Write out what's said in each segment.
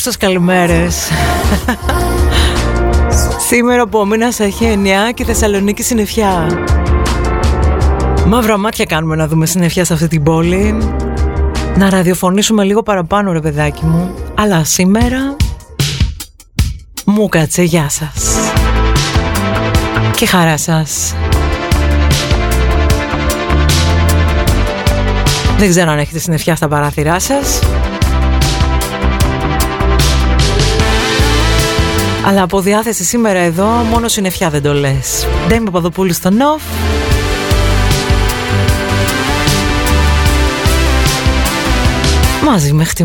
όλους σας καλημέρες. Σήμερα ο μήνας έχει 9 και Θεσσαλονίκη συννεφιά. Μαύρα μάτια κάνουμε να δούμε συννεφιά σε αυτή την πόλη. Να ραδιοφωνήσουμε λίγο παραπάνω ρε παιδάκι μου. Αλλά σήμερα μου κάτσε γεια σας. Και χαρά σας. Δεν ξέρω αν έχετε συννεφιά στα παράθυρά σας. Αλλά από διάθεση σήμερα εδώ, μόνο συννεφιά δεν το λες. Ντέμι Παπαδοπούλου στο Νοφ. Μαζί μέχρι τη.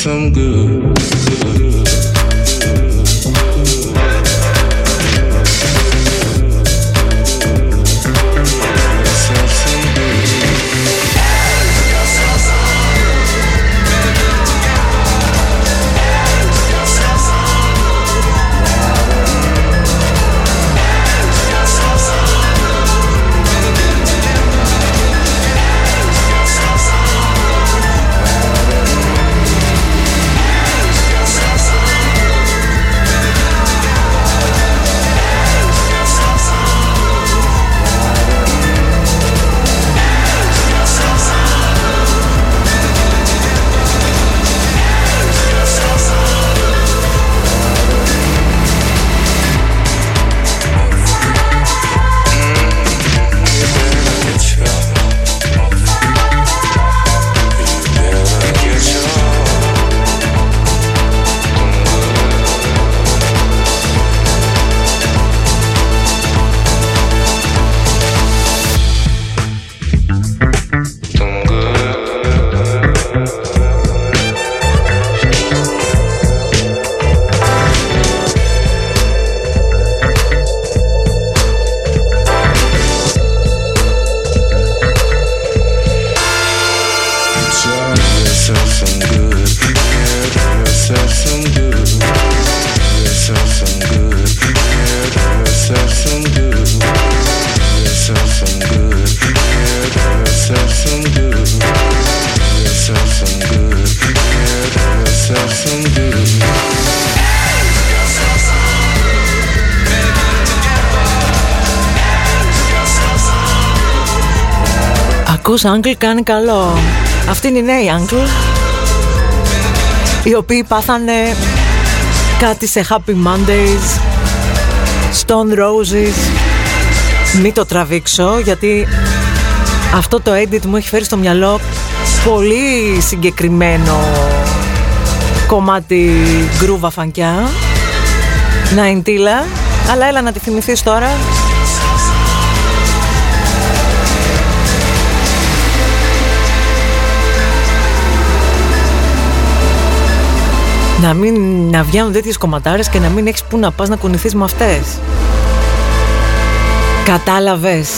some good. Ακούς Uncle κάνει καλό. Αυτή είναι η νέη Uncle Οι οποίοι πάθανε κάτι σε Happy Mondays Stone Roses. Μην το τραβήξω γιατί αυτό το edit μου έχει φέρει στο μυαλό πολύ συγκεκριμένο κομμάτι γκρούβα φανκιά Ναϊντήλα. Αλλά έλα να τη θυμηθείς τώρα να μην να βγαίνουν τέτοιες κομματάρες και να μην έχεις που να πας να κουνηθείς με αυτές. Κατάλαβες.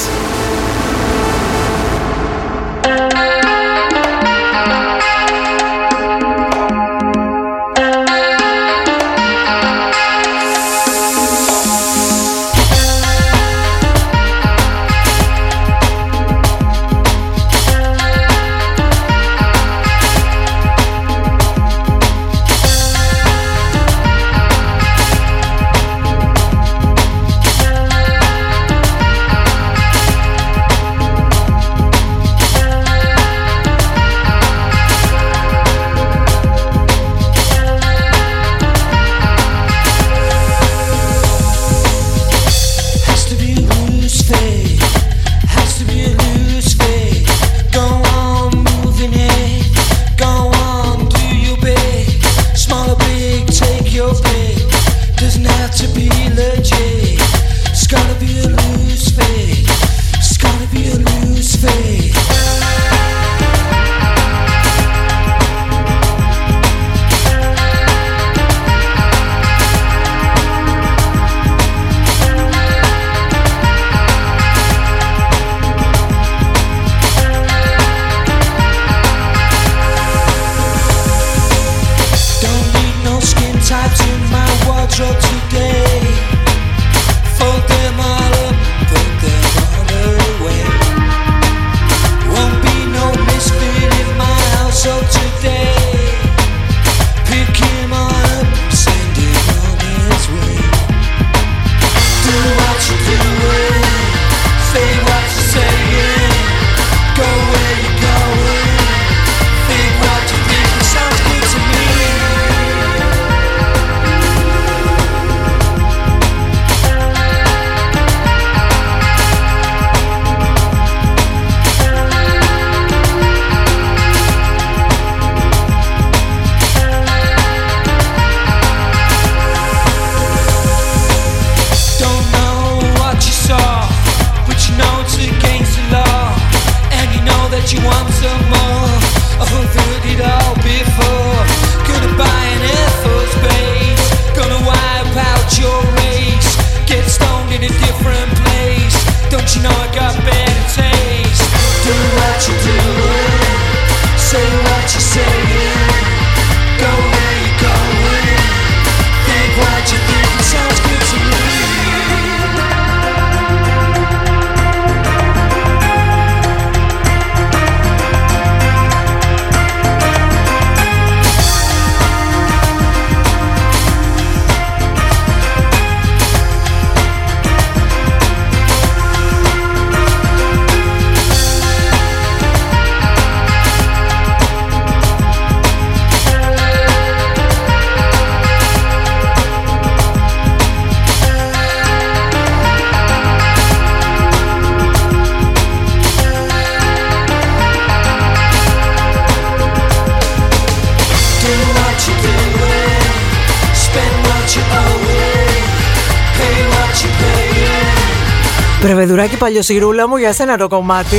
Πρεβεδουράκι παλιοσυρούλα μου για σένα το κομμάτι.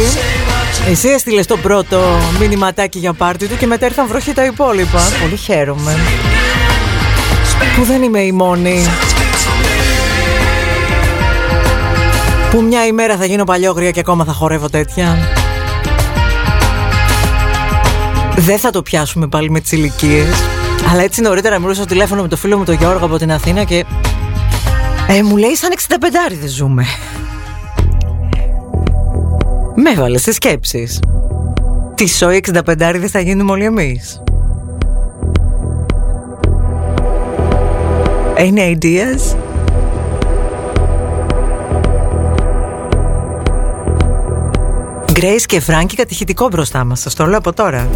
Εσύ έστειλες το πρώτο μηνυματάκι για πάρτι του και μετά ήρθαν βροχή τα υπόλοιπα. Πολύ χαίρομαι. Που δεν είμαι η μόνη. Που μια ημέρα θα γίνω παλιόγρια και ακόμα θα χορεύω τέτοια. Δεν θα το πιάσουμε πάλι με τις ηλικίες. Αλλά έτσι νωρίτερα μιλούσα στο τηλέφωνο με το φίλο μου τον Γιώργο από την Αθήνα και ε, μου λέει σαν 65 δεν ζούμε με έβαλε σε σκέψεις. Τι σόι 65 θα γίνουμε όλοι εμείς. Any ideas? Grace και Φράγκη κατηχητικό μπροστά μας, σας το λέω από τώρα.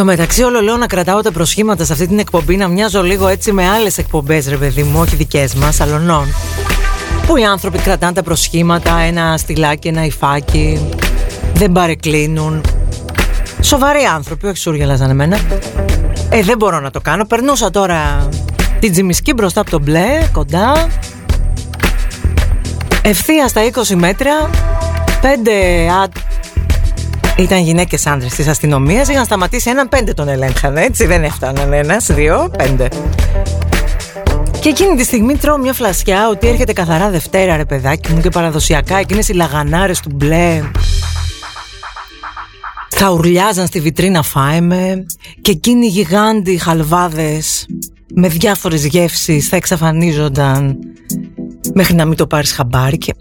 Στο μεταξύ όλο λέω να κρατάω τα προσχήματα σε αυτή την εκπομπή Να μοιάζω λίγο έτσι με άλλες εκπομπές ρε παιδί μου Όχι δικές μας, αλωνών Που οι άνθρωποι κρατάνε τα προσχήματα Ένα στυλάκι, ένα υφάκι Δεν παρεκκλίνουν. Σοβαροί άνθρωποι, όχι σούργελα σαν εμένα. Ε δεν μπορώ να το κάνω. Περνούσα τώρα την τζιμισκή μπροστά από το μπλε Κοντά. Ευθεία στα 20 μέτρα Πέντε ήταν γυναίκες άντρες της αστυνομίας. Είχαν σταματήσει έναν πέντε τον ελέγχανε. Έτσι δεν έφταναν ένας, δύο, πέντε. Και εκείνη τη στιγμή τρώω μια φλασιά ότι έρχεται καθαρά Δευτέρα, ρε παιδάκι μου, και παραδοσιακά εκείνες οι λαγανάρες του μπλε. Θα ουρλιάζαν στη βιτρίνα φάεμε και εκείνοι οι γιγάντιοι χαλβάδες με διάφορες γεύσεις θα εξαφανίζονταν μέχρι να μην το πάρεις χαμπάρι και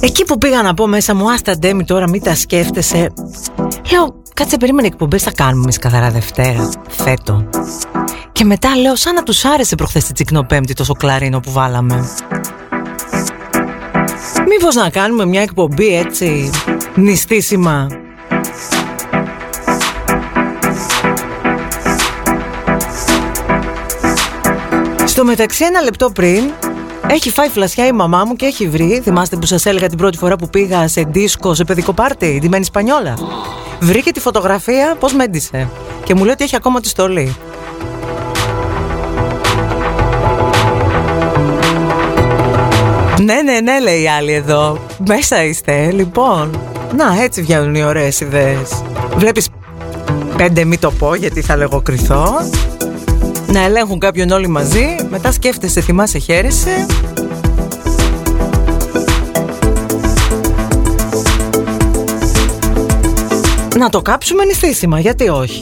Εκεί που πήγα να πω μέσα μου, άστα ντέμι τώρα, μην τα σκέφτεσαι. Λέω, κάτσε περίμενε εκπομπές θα κάνουμε εμείς καθαρά Δευτέρα, φέτο. Και μετά λέω, σαν να τους άρεσε προχθές τη Τσικνοπέμπτη το σοκλαρίνο που βάλαμε. Μήπως να κάνουμε μια εκπομπή έτσι, νηστίσιμα. Στο μεταξύ ένα λεπτό πριν έχει φάει φλασιά η μαμά μου και έχει βρει. Θυμάστε που σας έλεγα την πρώτη φορά που πήγα σε δίσκο, σε παιδικό πάρτι, τη Μένη Σπανιόλα. Βρήκε τη φωτογραφία πώς μέντισε. Και μου λέει ότι έχει ακόμα τη στολή. Ναι, ναι, ναι, λέει η άλλη εδώ. Μέσα είστε, λοιπόν. Να, έτσι βγαίνουν οι ωραίες ιδέες. Βλέπεις πέντε μη το πω γιατί θα λογοκριθώ να ελέγχουν κάποιον όλοι μαζί. Μετά σκέφτεσαι, θυμάσαι, χαίρεσαι. Να το κάψουμε νηστίσιμα, γιατί όχι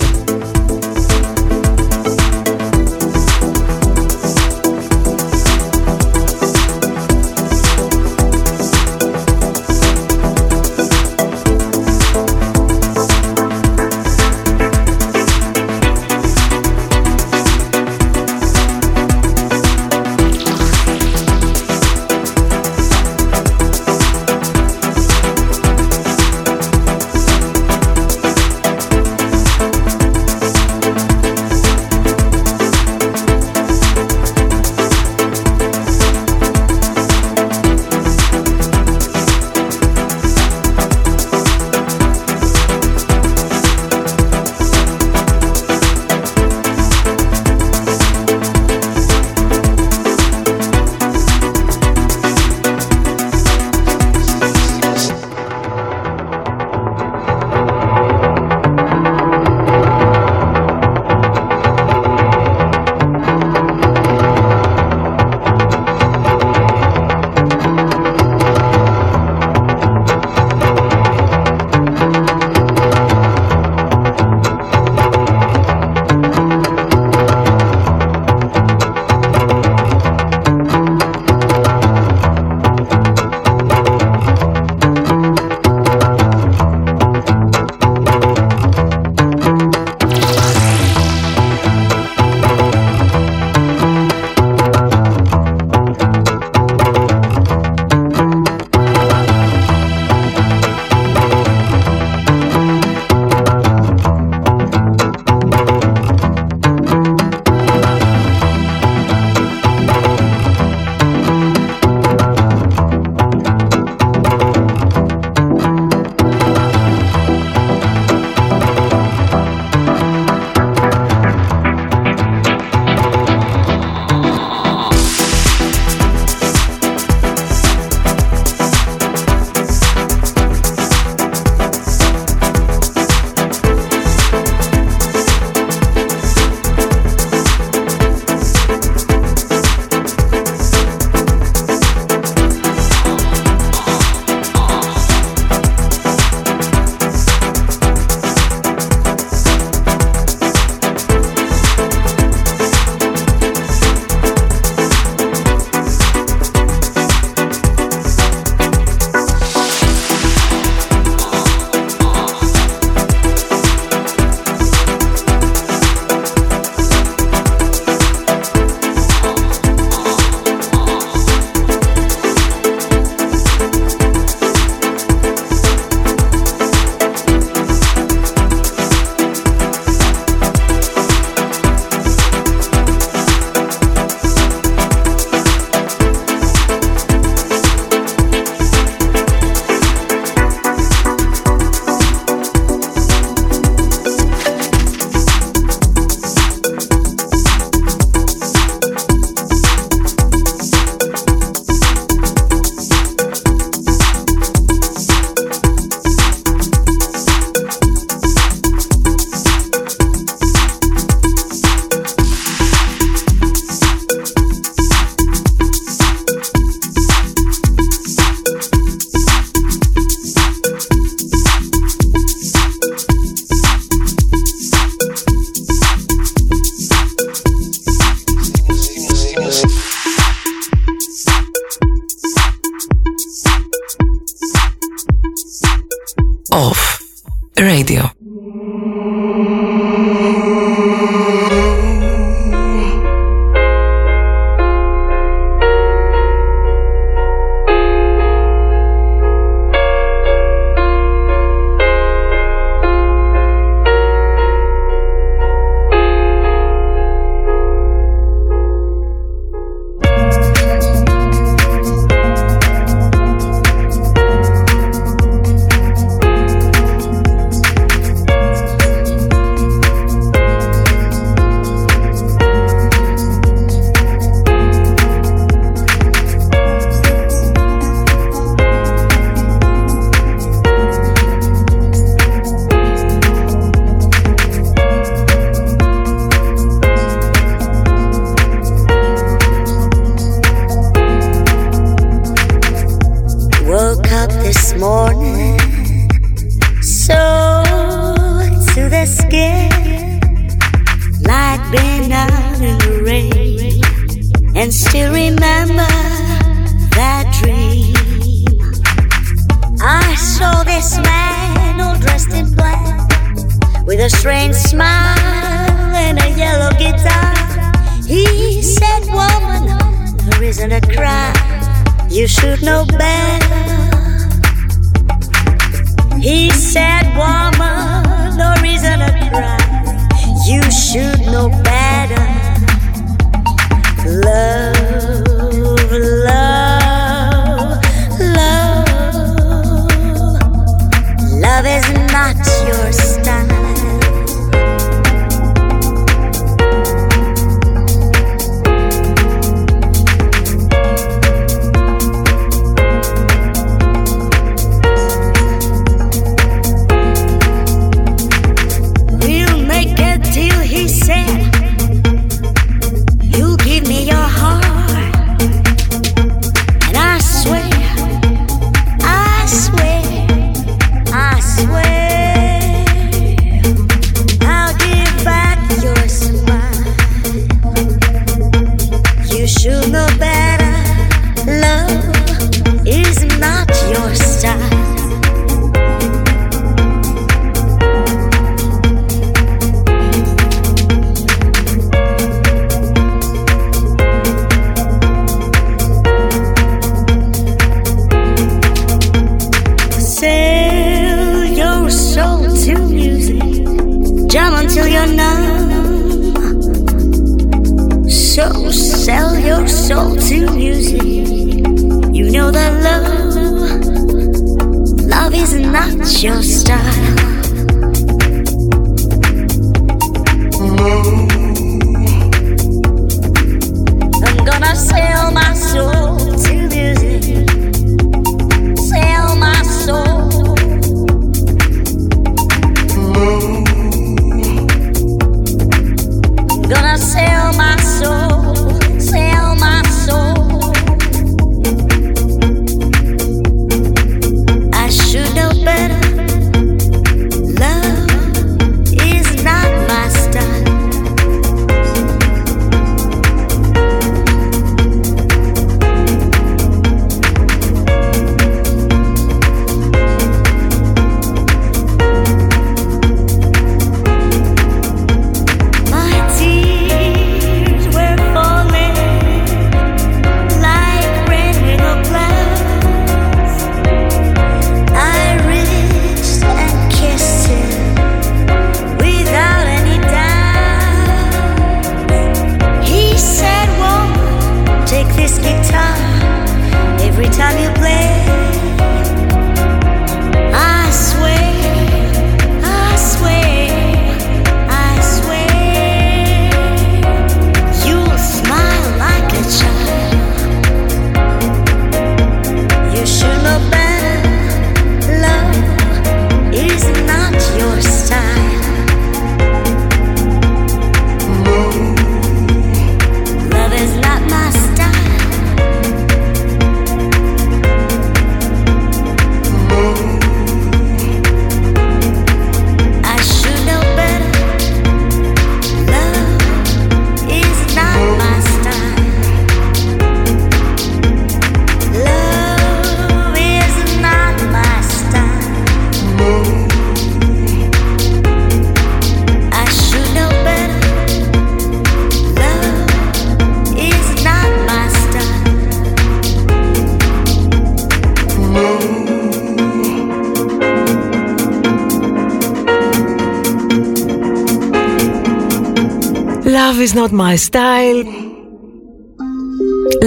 Style.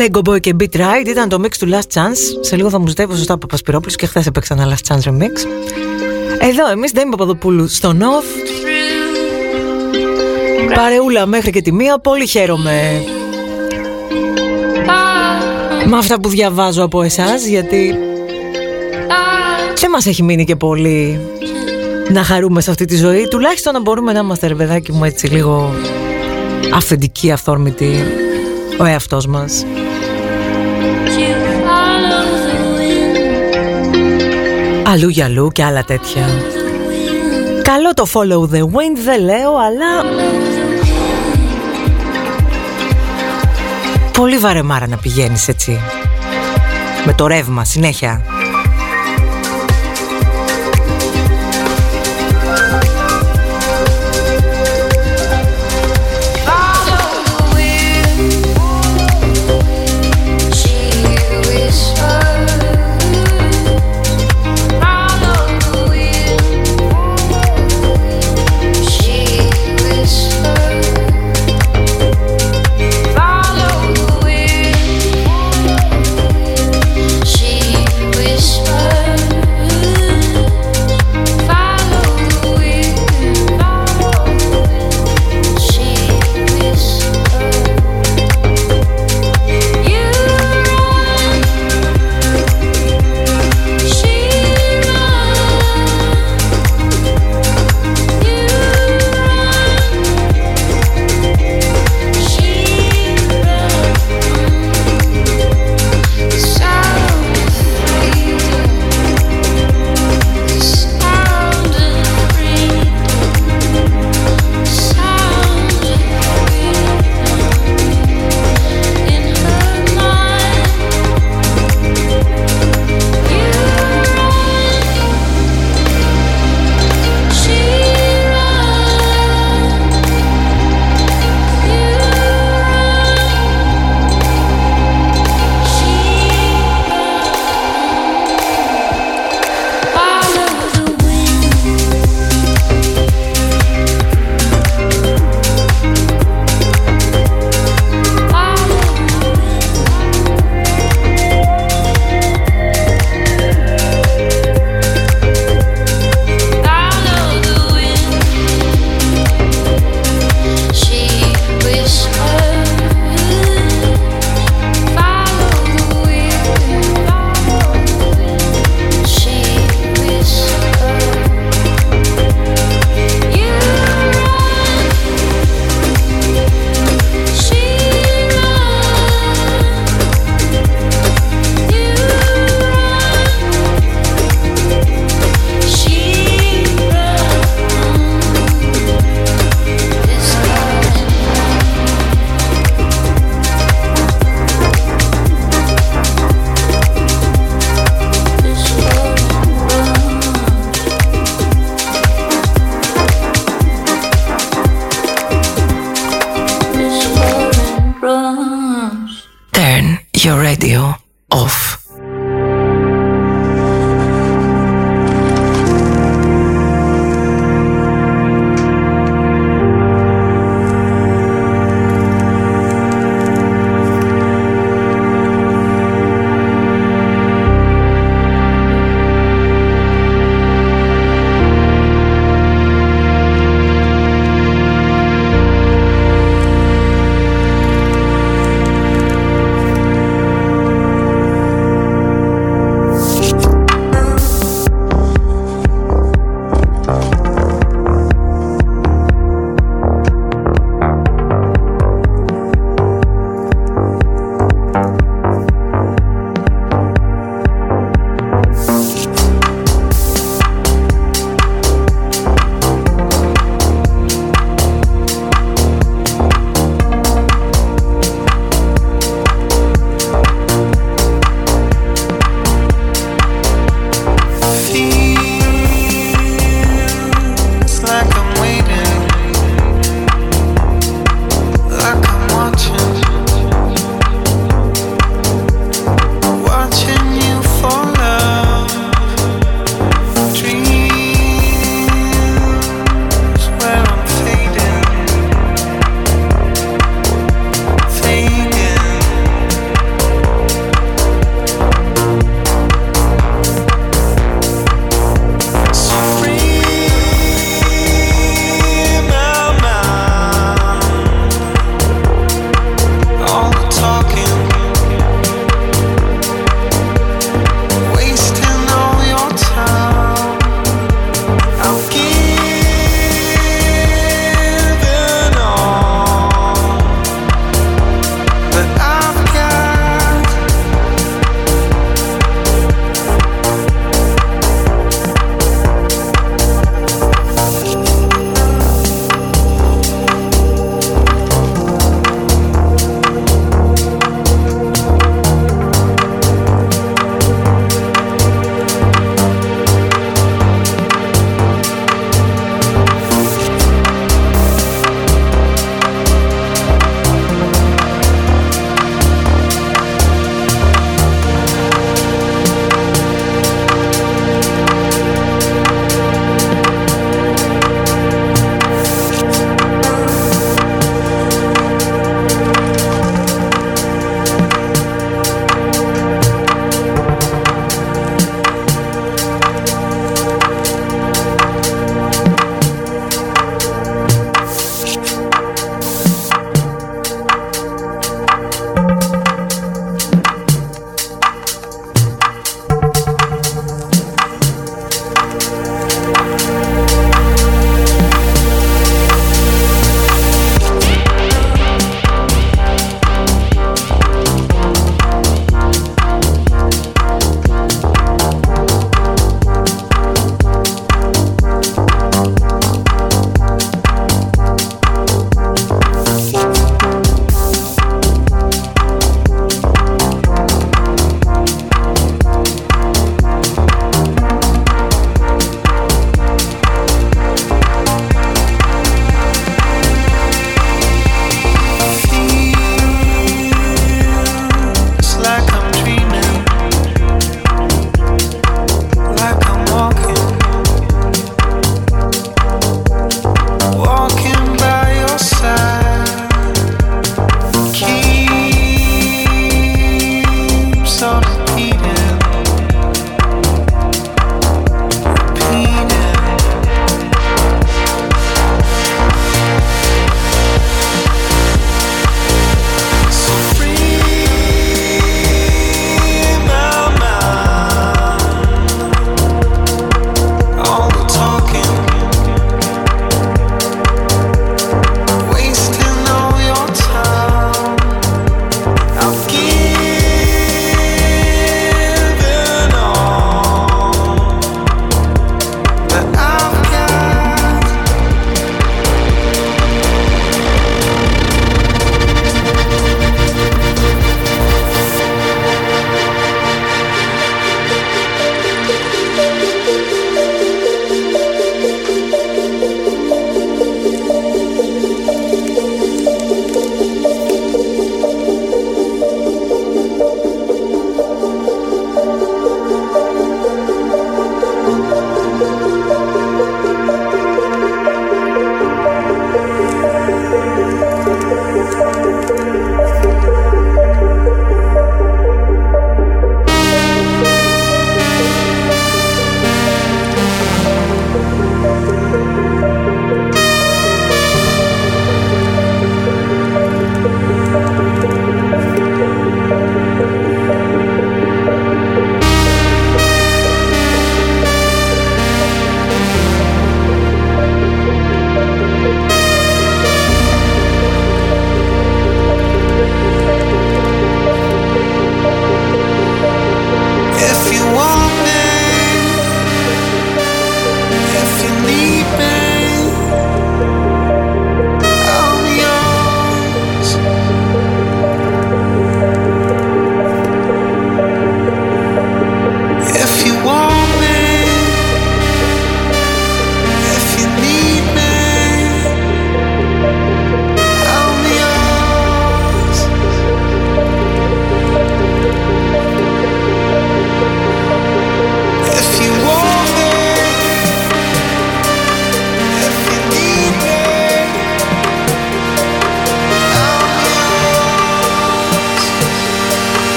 Lego Boy και Beat Ride ήταν το mix του Last Chance. Σε λίγο θα μου ζητάει σωστά από Παπασπυρόπουλος και χθες έπαιξα ένα Last Chance remix. Εδώ εμείς Ντέμι Παπαδοπούλου στο North. Παρεούλα μέχρι και τη μία. Πολύ χαίρομαι με αυτά που διαβάζω από εσάς γιατί δεν μας έχει μείνει και πολύ να χαρούμε σε αυτή τη ζωή τουλάχιστον να μπορούμε να είμαστε ρε παιδάκι μου έτσι λίγο αφεντική αυθόρμητη ο εαυτός μας. Αλλού για αλλού και άλλα τέτοια. Καλό το follow the wind δεν λέω, αλλά... Πολύ βαρεμάρα να πηγαίνεις έτσι. Με το ρεύμα συνέχεια.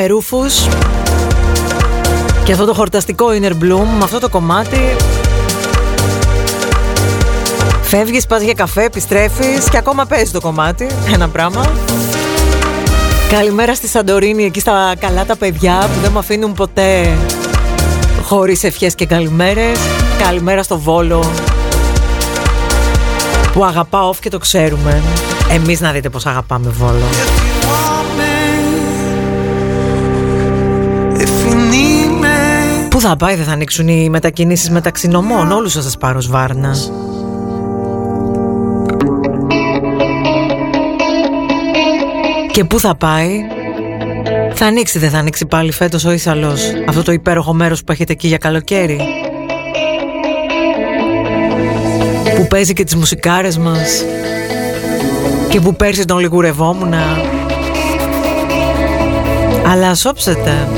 Με ρούφους. Και αυτό το χορταστικό Inner Bloom Με αυτό το κομμάτι. Φεύγεις, πας για καφέ, επιστρέφεις Και ακόμα παίζει το κομμάτι. Ένα πράγμα. Καλημέρα στη Σαντορίνη Εκεί στα καλά τα παιδιά Που δεν με αφήνουν ποτέ Χωρίς ευχές και καλημέρες. Καλημέρα στο Βόλο Που αγαπάω off και το ξέρουμε. Εμείς να δείτε πως αγαπάμε Βόλο Πού θα πάει, δεν θα ανοίξουν οι μετακινήσεις μεταξύ νομών Όλους θα σας πάρω σβάρνα Και πού θα πάει; Θα ανοίξει, δεν θα ανοίξει πάλι φέτος ο Ίσαλος. Αυτό το υπέροχο μέρος που έχετε εκεί για καλοκαίρι. Που παίζει και τις μουσικάρες μας. Και που πέρσι τον λιγουρευόμουνα. Αλλά σώψετε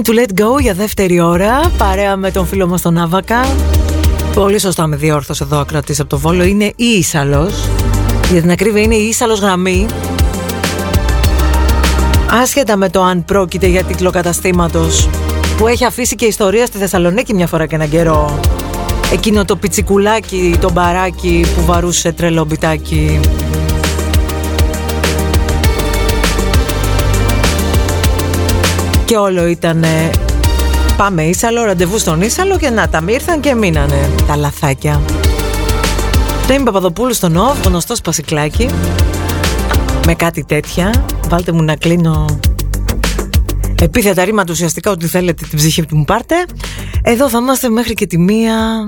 Time to let go για δεύτερη ώρα. Παρέα με τον φίλο μας τον Άβακα. Πολύ σωστά με διόρθωσε εδώ ακρατής από το Βόλο. Είναι η Ίσαλος Για την ακρίβεια είναι η Ίσαλος γραμμή. Άσχετα με το αν πρόκειται για τίτλο καταστήματος Που έχει αφήσει και ιστορία στη Θεσσαλονίκη μια φορά και έναν καιρό. Εκείνο το πιτσικουλάκι, το μπαράκι που βαρούσε τρελό μπιτάκι Και όλο ήταν Πάμε Ίσαλο, ραντεβού στον Ίσαλο και να τα ήρθαν και μείνανε τα λαθάκια. Τέμι Παπαδοπούλου στον ΟΒ, γνωστός Πασικλάκι. Με κάτι τέτοια. Βάλτε μου να κλείνω επίθετα ρήματα ουσιαστικά ότι θέλετε την ψυχή που μου πάρτε. Εδώ θα είμαστε μέχρι και τη μία.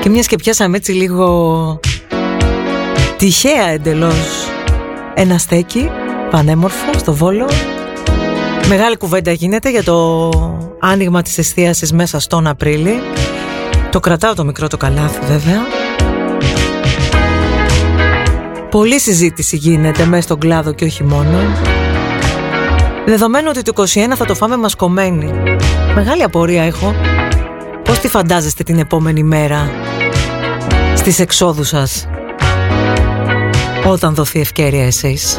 Και μιας και πιάσαμε έτσι λίγο τυχαία εντελώς ένα στέκι πανέμορφο στο Βόλο Μεγάλη κουβέντα γίνεται για το άνοιγμα της εστίασης μέσα στον Απρίλη. Το κρατάω το μικρό το καλάθι βέβαια. Πολλή συζήτηση γίνεται μέσα στον κλάδο και όχι μόνο. Δεδομένου ότι το 21 θα το φάμε μασκομένοι. Μεγάλη απορία έχω. Πώς τη φαντάζεστε την επόμενη μέρα στις εξόδους σας όταν δοθεί ευκαιρία εσείς;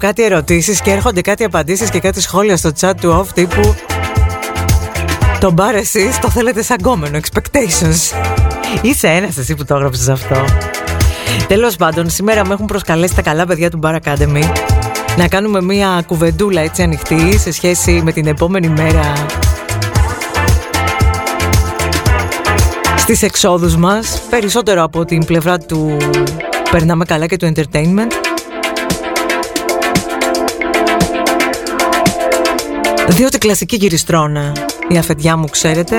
Κάτι ερωτήσεις και έρχονται κάτι απαντήσεις και κάτι σχόλια στο chat του off τύπου Το μπαρ εσείς το θέλετε σαν κόμενο expectations Είσαι ένας εσύ που το έγραψες αυτό. Τέλος πάντων, σήμερα με έχουν προσκαλέσει τα καλά παιδιά του Bar Academy να κάνουμε μία κουβεντούλα έτσι ανοιχτή σε σχέση με την επόμενη μέρα στις εξόδους μας. Περισσότερο από την πλευρά του περνάμε καλά και του entertainment διότι κλασική γυριστρώνα η αφεντιά μου ξέρετε.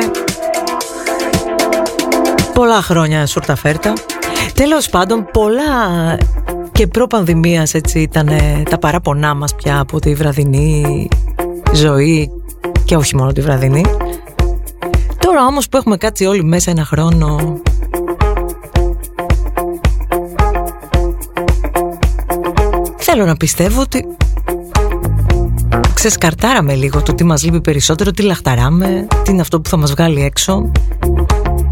Πολλά χρόνια σουρταφέρτα τέλος πάντων πολλά και προ-πανδημίας έτσι ήταν τα παράπονά μας πια από τη βραδινή ζωή και όχι μόνο τη βραδινή. Τώρα όμως που έχουμε κάτσει όλοι μέσα ένα χρόνο Θέλω να πιστεύω ότι ξεσκαρτάραμε λίγο το τι μας λείπει περισσότερο, τι λαχταράμε, τι είναι αυτό που θα μας βγάλει έξω.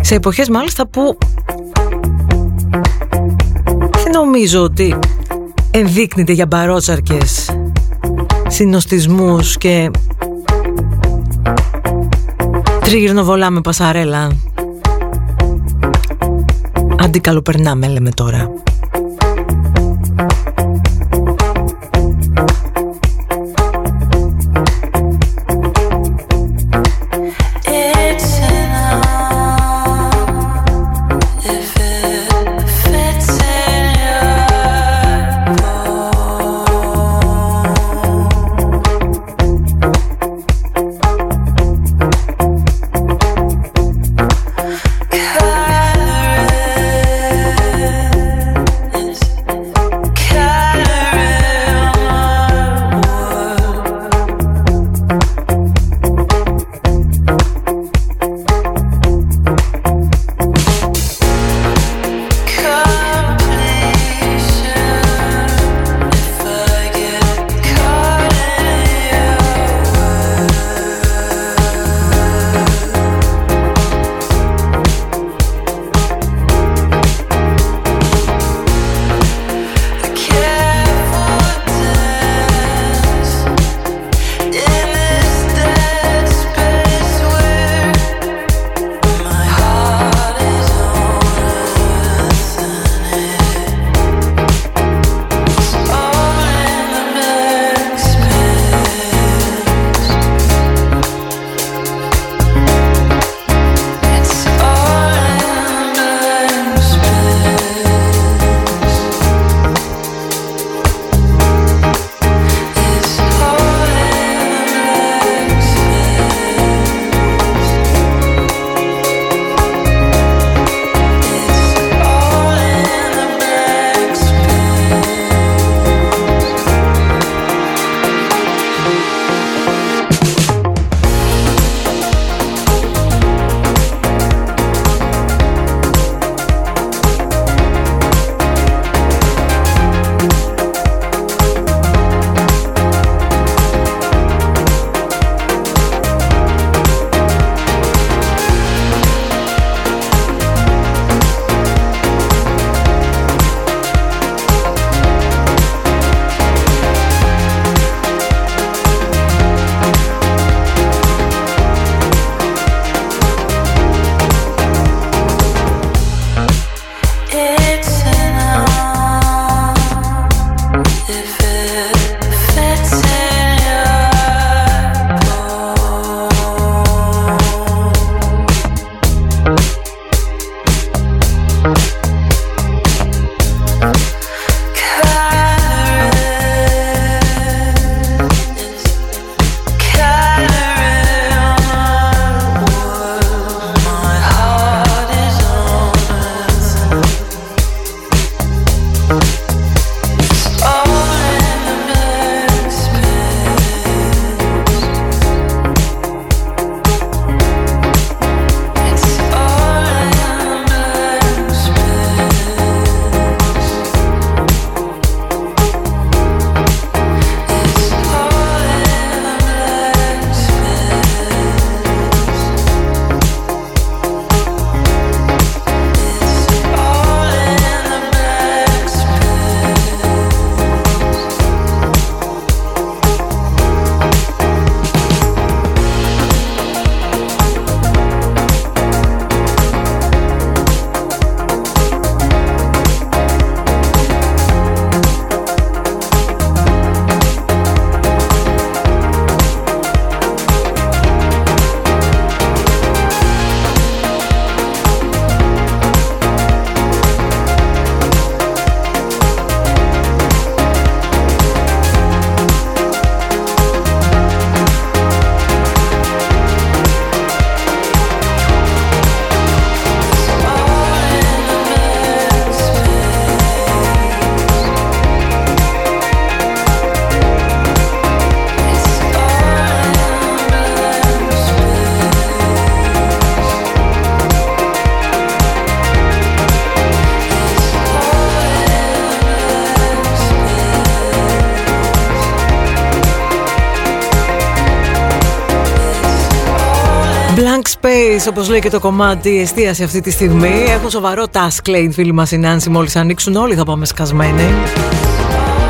Σε εποχές μάλιστα που δεν νομίζω ότι ενδείκνυται για μπαρότσαρκες συνοστισμούς και Τρίγυρνο με πασαρέλα. Αντί καλοπερνάμε λέμε τώρα Space, όπως λέει και το κομμάτι εστίαση αυτή τη στιγμή. Έχω σοβαρό task, λέει φίλη μας η Νάνση, μόλις ανοίξουν όλοι θα πάμε σκασμένοι.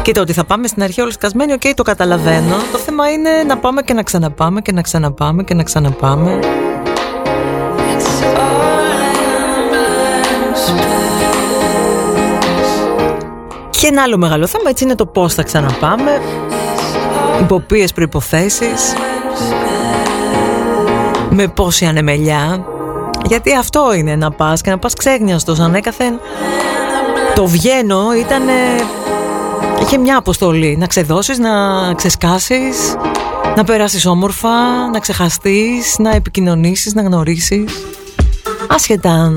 Κοίτα ότι θα πάμε στην αρχή όλοι σκασμένοι, OK, okay, το καταλαβαίνω. Το θέμα είναι να πάμε και να ξαναπάμε και να ξαναπάμε και να ξαναπάμε. Και ένα άλλο μεγάλο θέμα έτσι είναι το πώς θα ξαναπάμε, υπό ποιες προϋποθέσεις με πόση ανεμελιά. Γιατί αυτό είναι να πας και να πας ξέγνιαστος. Ανέκαθεν το βγαίνω ήταν είχε μια αποστολή. Να ξεδώσεις, να ξεσκάσεις να περάσεις όμορφα, να ξεχαστείς να επικοινωνήσεις, να γνωρίσεις. Άσχετα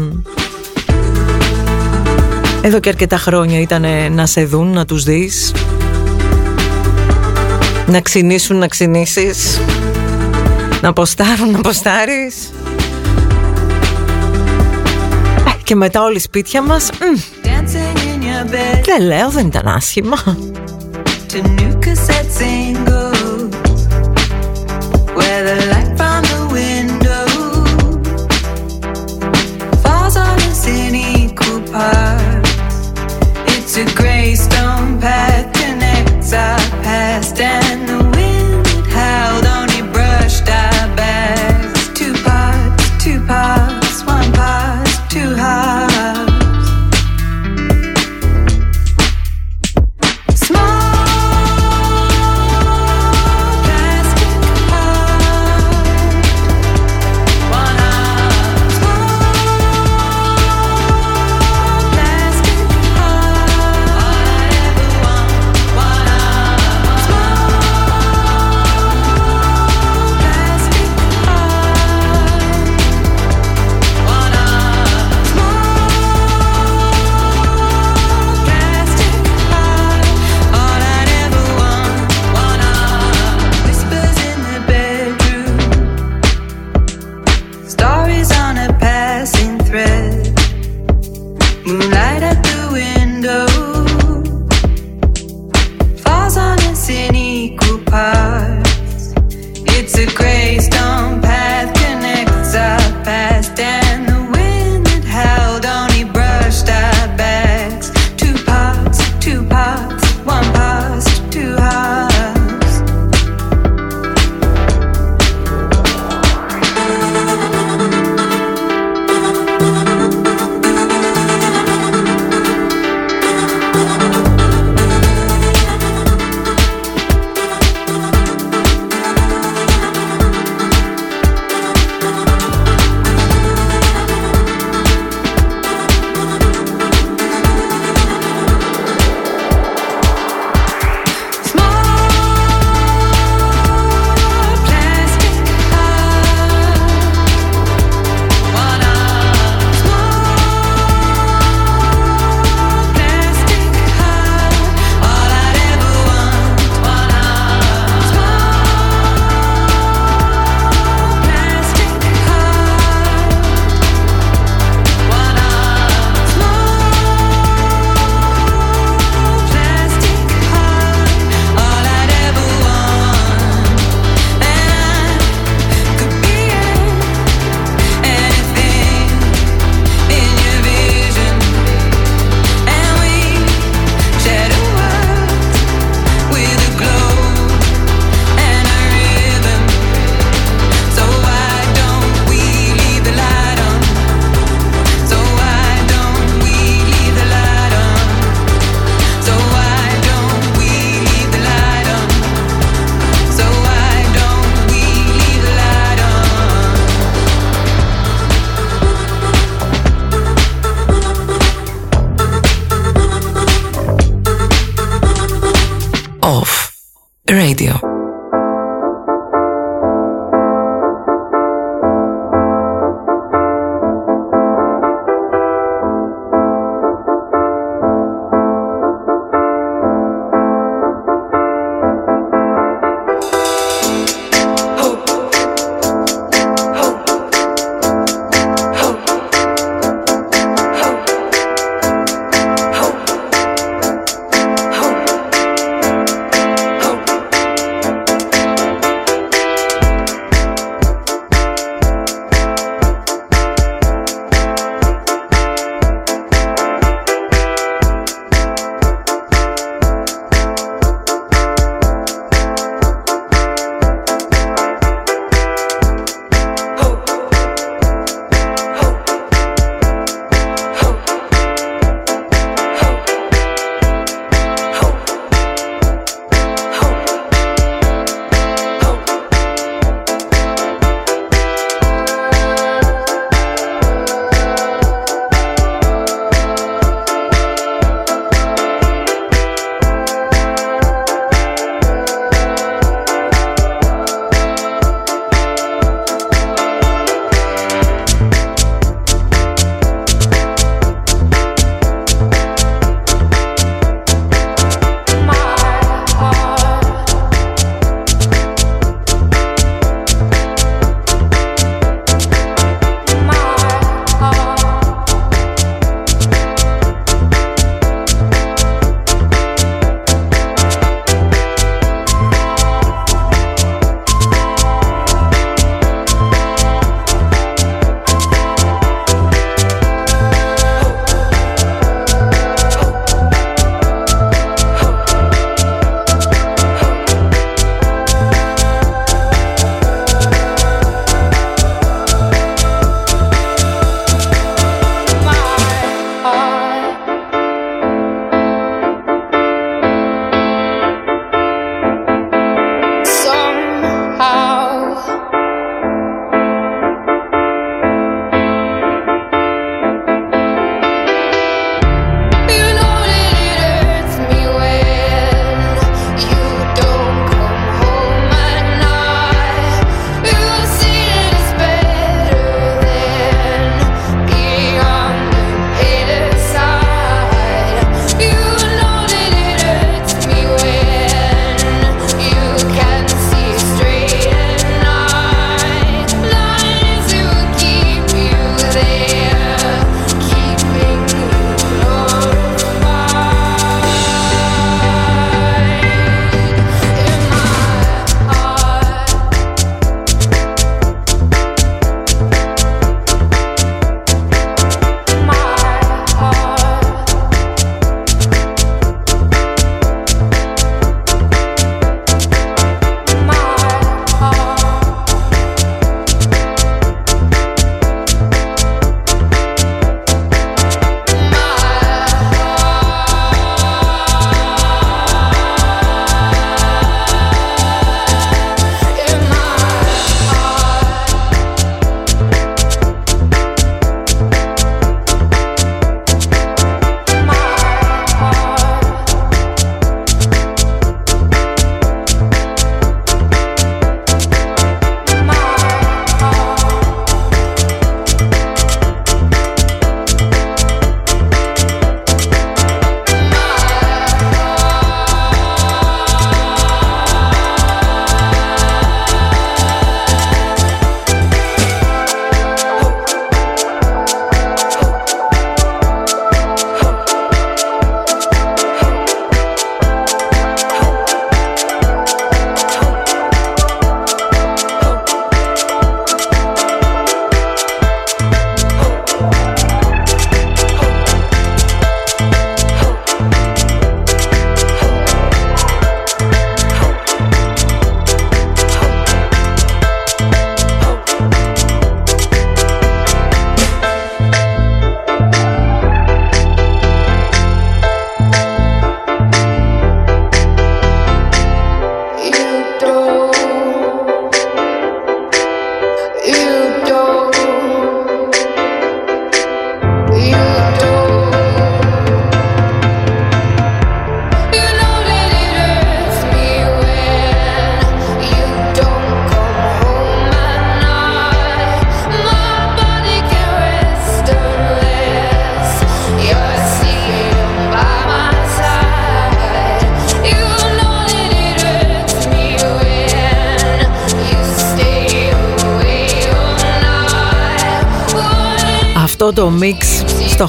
εδώ και αρκετά χρόνια ήταν να σε δουν, να τους δεις να ξυνήσουν, να ξυνήσεις να ποστάρουν, να ποστάρεις. Ε, Και μετά όλοι σπίτια μας Δεν λέω, δεν ήταν άσχημα. It's a gray stone path connects our past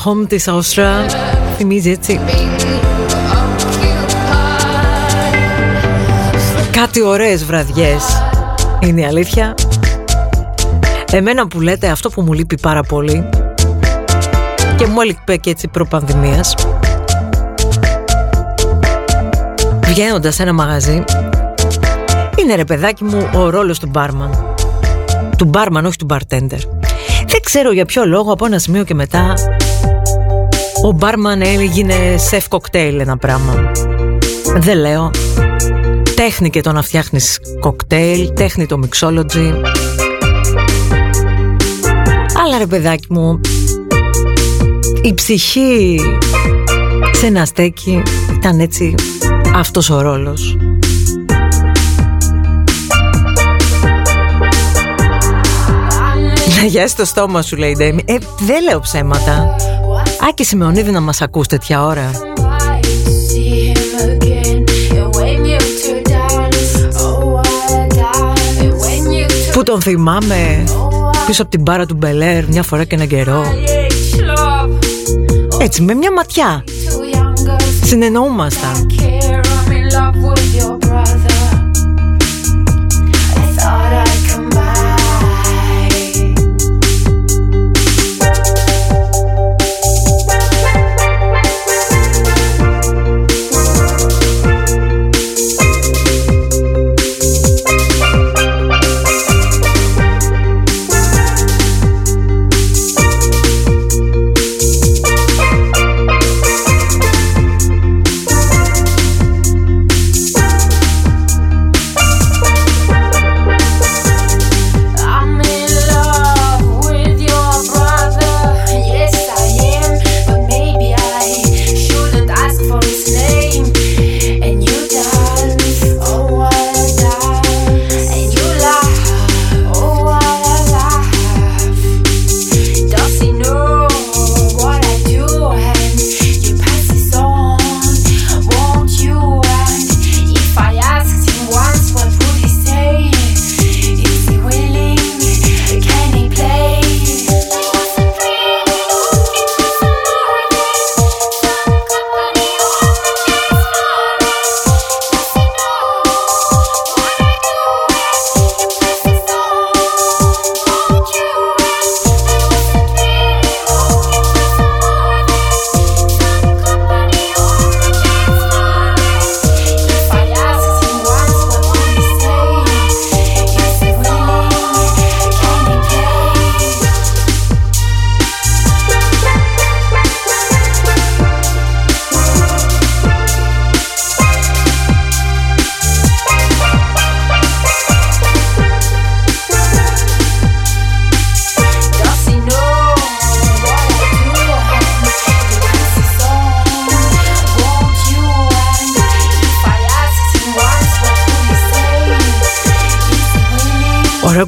home της Αustria θυμίζει έτσι. Κάτι ωραίες βραδιές. Είναι η αλήθεια. Εμένα που λέτε αυτό που μου λείπει πάρα πολύ. Και μου έλειπε και έτσι προπανδημίας. Βγαίνοντας σε ένα μαγαζί. Είναι ρε παιδάκι μου ο ρόλος του μπάρμαν. Του μπάρμαν όχι του bartender. Δεν ξέρω για ποιο λόγο από ένα σημείο και μετά Ο μπάρμαν έγινε σεφ κοκτέιλ ένα πράγμα. Δεν λέω. Τέχνη και το να φτιάχνεις κοκτέιλ Τέχνη το mixology Αλλά ρε παιδάκι μου Η ψυχή σε ένα στέκι ήταν έτσι αυτός ο ρόλος. Να γιάσει το στόμα σου λέει η Ντέμι. Ε δεν λέω ψέματα Άκη Σιμεωνίδη να μας ακούς τέτοια ώρα. Που τον θυμάμαι; Πίσω από την μπάρα του Μπελέρ μια φορά και έναν καιρό. Έτσι με μια ματιά. Συνεννοούμασταν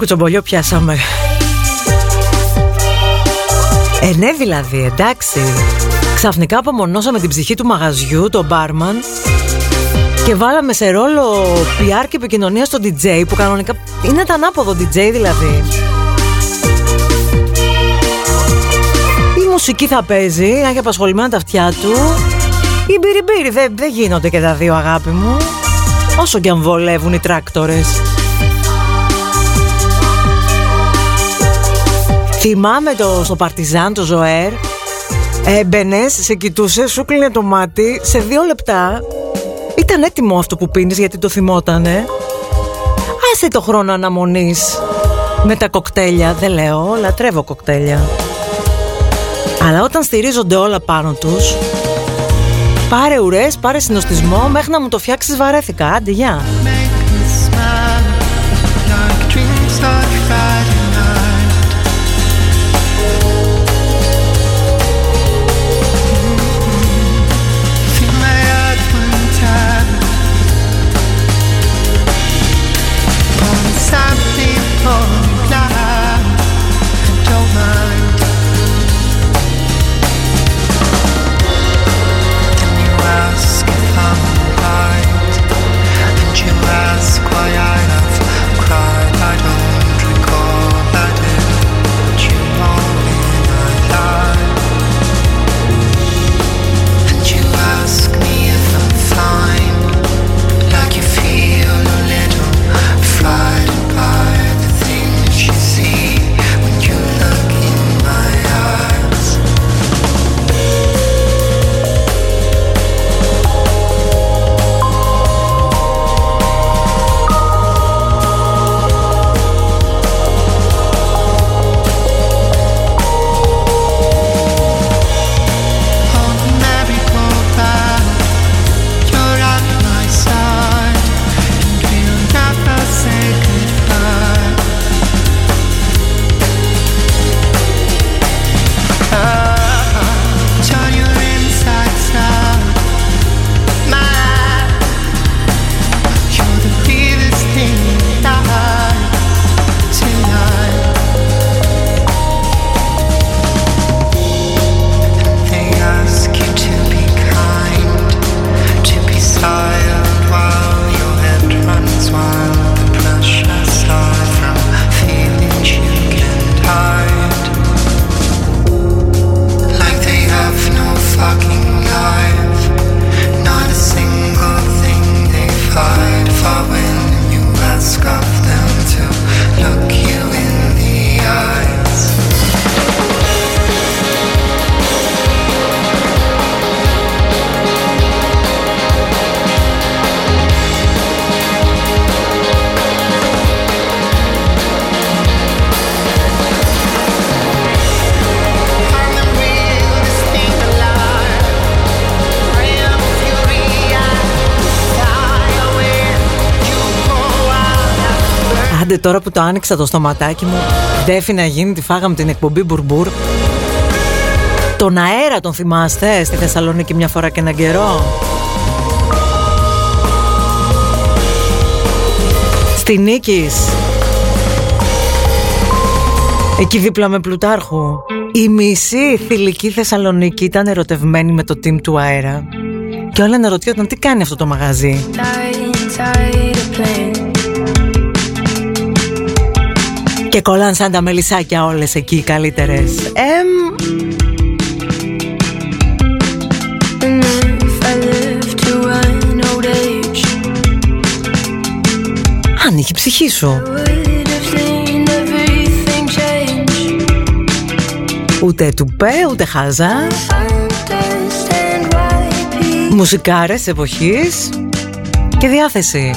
κουτσομπολιό πιάσαμε. Ε, ναι δηλαδή, εντάξει. Ξαφνικά απομονώσαμε την ψυχή του μαγαζιού, τον μπάρμαν και βάλαμε σε ρόλο PR και επικοινωνία στο DJ που κανονικά είναι τα ανάποδο DJ δηλαδή. Η μουσική θα παίζει, να έχει απασχολημένα τα αυτιά του. Η μπυριμπύρι δεν, δεν γίνονται και τα δύο αγάπη μου. Όσο και αν βολεύουν οι τράκτορες. Θυμάμαι το, στο Παρτιζάν, το Ζωέρ. Έμπαινε, σε κοιτούσε, σου κλείνε το μάτι. Σε δύο λεπτά ήταν έτοιμο αυτό που πίνεις γιατί το θυμότανε. Άσε το χρόνο αναμονής με τα κοκτέλια. Δεν λέω, λατρεύω κοκτέλια. Αλλά όταν στηρίζονται όλα πάνω τους Πάρε ουρές, πάρε συνοστισμό Μέχρι να μου το φτιάξεις βαρέθηκα Άντε, γεια Άντε τώρα που το άνοιξα το στοματάκι μου Δέφη να γίνει τη φάγαμε την εκπομπή Μπουρμπούρ Τον αέρα τον θυμάστε στη Θεσσαλονίκη μια φορά και έναν καιρό; Στη Νίκης. Εκεί δίπλα με Πλουτάρχου. Η μισή θηλυκή Θεσσαλονίκη ήταν ερωτευμένη με το team του αέρα. Και όλα αναρωτιόταν τι κάνει αυτό το μαγαζί; Και κολλάν σαν τα μελισσάκια όλες εκεί οι καλύτερες. Εμ... Ανοίγει η ψυχή σου. Ούτε τουπέ, ούτε χάζα. Μουσικάρες εποχής Και διάθεση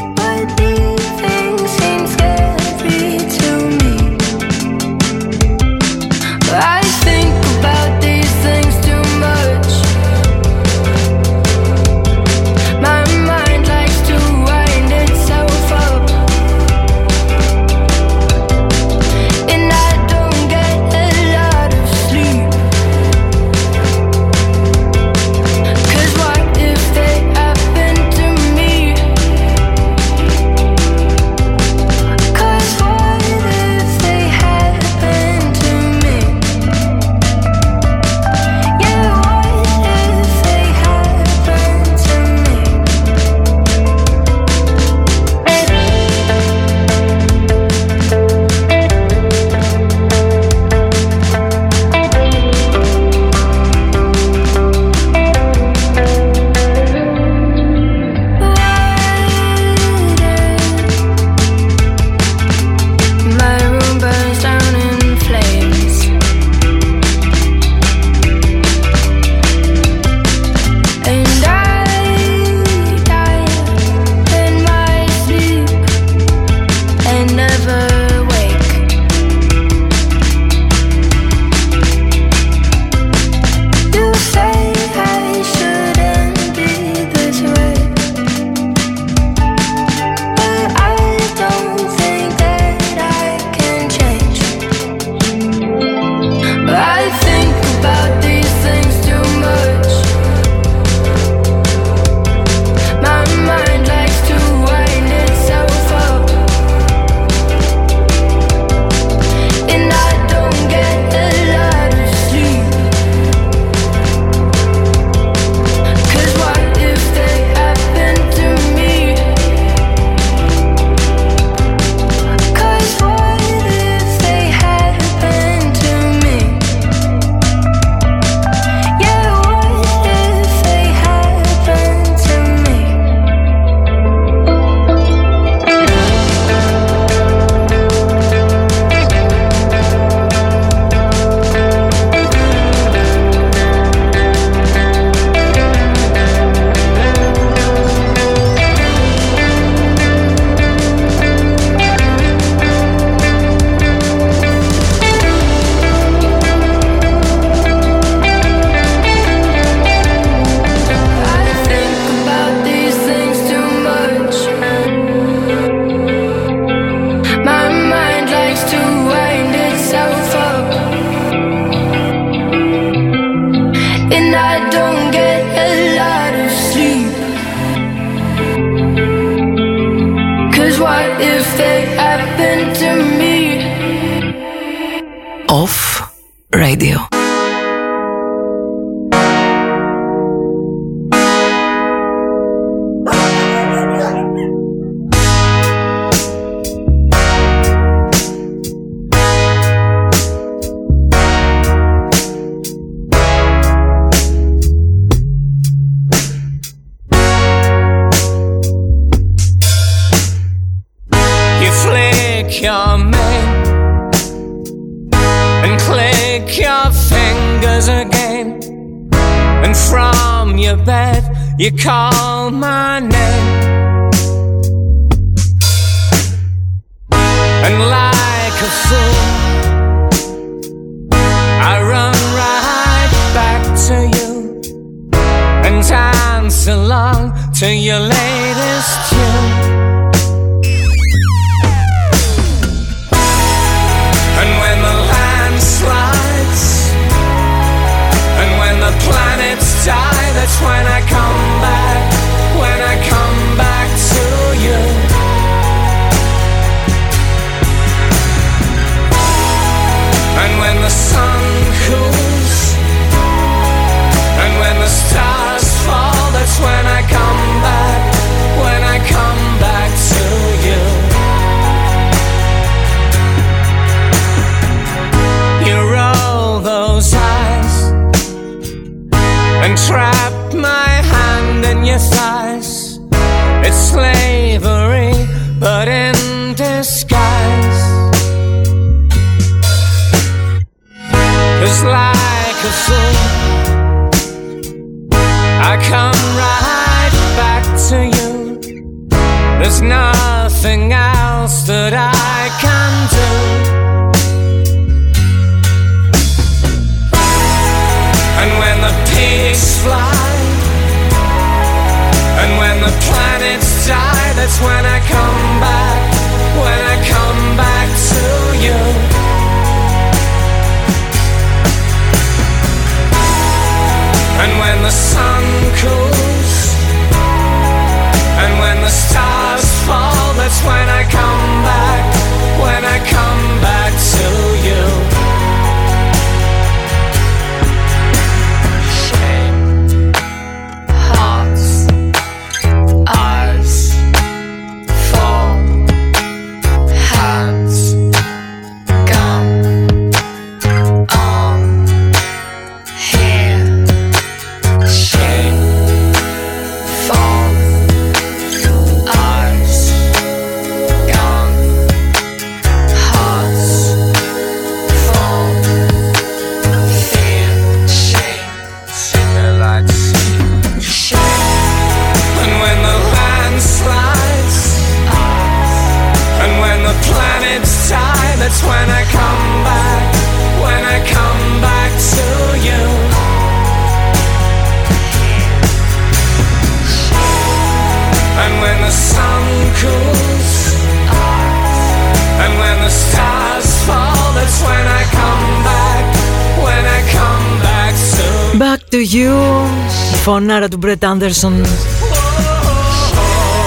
φωνάρα του Μπρετ Άντερσον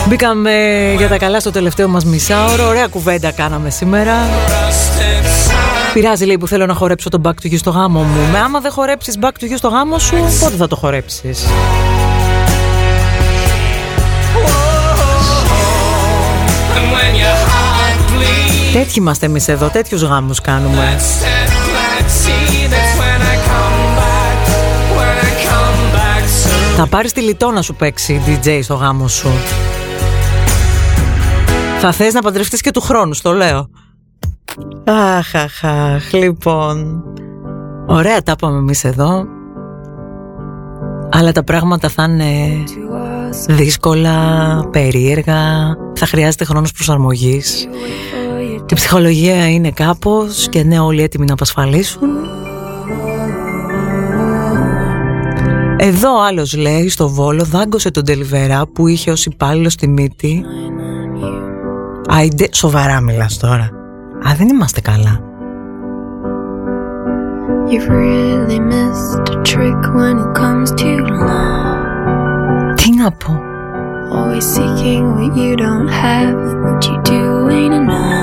Μπήκαμε για τα καλά στο τελευταίο μας μισάωρο Ωραία κουβέντα κάναμε σήμερα. Rusted sun. Πειράζει λέει που θέλω να χορέψω το Back to You στο γάμο μου. Με άμα δεν χορέψεις Back to You στο γάμο σου Πότε θα το χορέψεις; And when your heart bleeds, Τέτοιοι είμαστε εμείς εδώ Τέτοιους γάμους κάνουμε Θα πάρεις τη λιτό να σου παίξει DJ στο γάμο σου. Θα θες να παντρευτείς και του χρόνου, στο λέω. Αχ, αχ, αχ, λοιπόν. Ωραία τα είπαμε εμείς εδώ. Αλλά τα πράγματα θα είναι δύσκολα, περίεργα. Θα χρειάζεται χρόνος προσαρμογής. Η ψυχολογία είναι κάπως Και ναι όλοι έτοιμοι να απασφαλίσουν Εδώ άλλος λέει στο Βόλο δάγκωσε τον Τελιβερά που είχε ως υπάλληλος στη μύτη Άιντε, σοβαρά μιλάς τώρα Α, δεν είμαστε καλά You've really missed a trick when it comes to love. Τι να πω; Always seeking what you don't have, what you do ain't enough.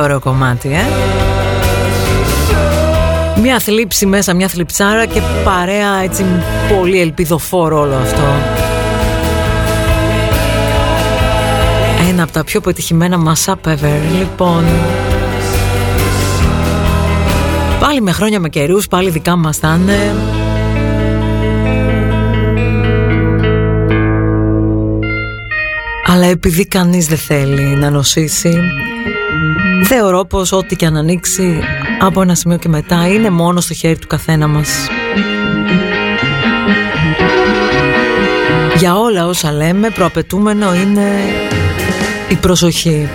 Ωραίο κομμάτι, ε! Μια θλίψη μέσα, μια θλιψάρα και παρέα έτσι πολύ ελπιδοφόρο όλο αυτό. Ένα από τα πιο πετυχημένα mashup ever. Λοιπόν, πάλι με χρόνια με καιρούς, πάλι δικά μας θα είναι. Αλλά επειδή κανείς δεν θέλει να νοσήσει Θεωρώ πως ό,τι και αν ανοίξει από ένα σημείο και μετά είναι μόνο στο χέρι του καθένα μας. Για όλα όσα λέμε προαπαιτούμενο είναι η προσοχή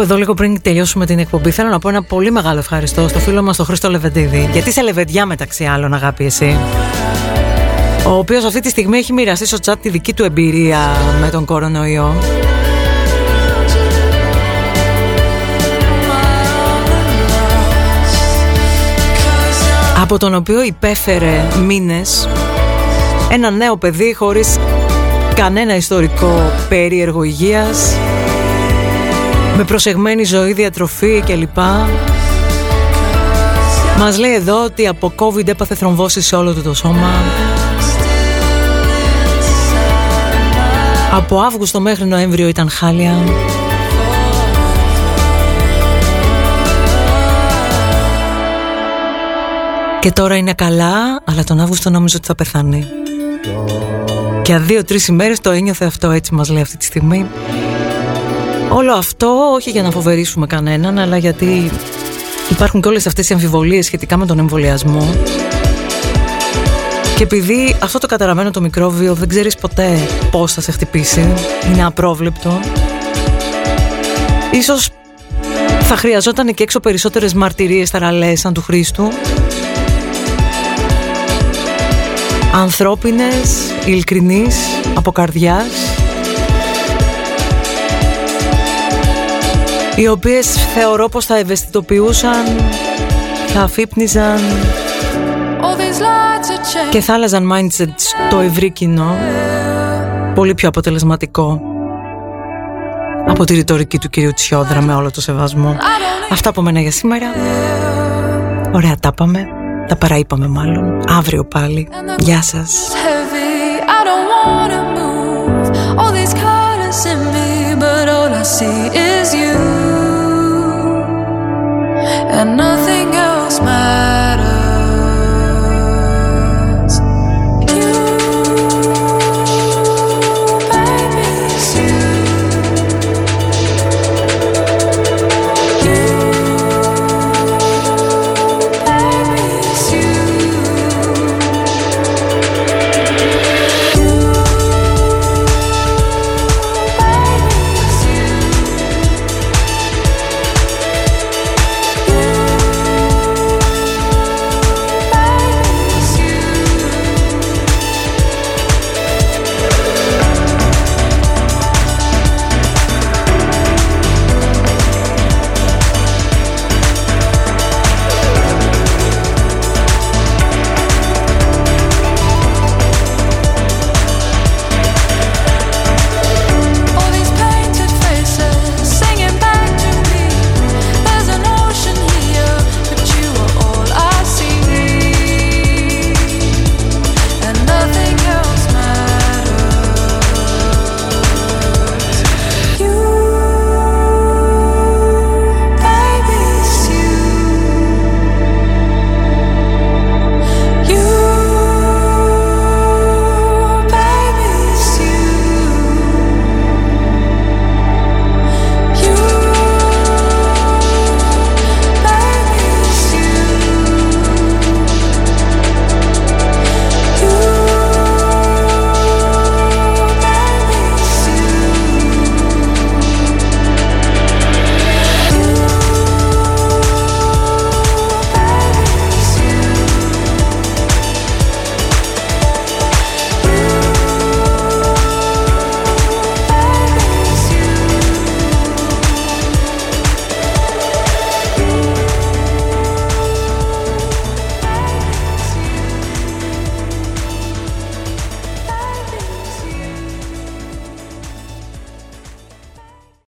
Κάπου εδώ λίγο πριν τελειώσουμε την εκπομπή θέλω να πω ένα πολύ μεγάλο ευχαριστώ στο φίλο μας τον Χρήστο Λεβεντίδη. Γιατί σε Λεβεντιά μεταξύ άλλων αγάπη εσύ. Ο οποίος αυτή τη στιγμή έχει μοιραστεί στο chat τη δική του εμπειρία με τον κορονοϊό. Από τον οποίο υπέφερε μήνες ένα νέο παιδί χωρίς κανένα ιστορικό περίεργο υγείας με προσεγμένη ζωή, διατροφή κλπ. Μας λέει εδώ ότι από COVID έπαθε θρομβώσεις σε όλο του το σώμα. Από Αύγουστο μέχρι Νοέμβριο ήταν χάλια. Και τώρα είναι καλά, αλλά τον Αύγουστο νόμιζε ότι θα πεθάνει. Και δύο-τρεις ημέρες το ένιωθε αυτό, έτσι μας λέει αυτή τη στιγμή. Όλο αυτό όχι για να φοβερήσουμε κανέναν, αλλά γιατί υπάρχουν και όλες αυτές οι αμφιβολίες σχετικά με τον εμβολιασμό. Και επειδή αυτό το καταραμένο το μικρόβιο δεν ξέρεις ποτέ πώς θα σε χτυπήσει, είναι απρόβλεπτο, ίσως θα χρειαζόταν και έξω περισσότερες μαρτυρίες ταραλές σαν του Χρήστου. Ανθρώπινες, ειλικρινείς, από καρδιάς οι οποίες θεωρώ πως θα ευαισθητοποιούσαν, θα αφύπνιζαν και θα άλλαζαν mindset στο ευρύ κοινό πολύ πιο αποτελεσματικό από τη ρητορική του κυρίου Τσιόδρα με όλο το σεβασμό. Αυτά από μένα για σήμερα. Ωραία τα πάμε, τα παραείπαμε μάλλον. Αύριο πάλι. Γεια σας. I see is you, and nothing else matters.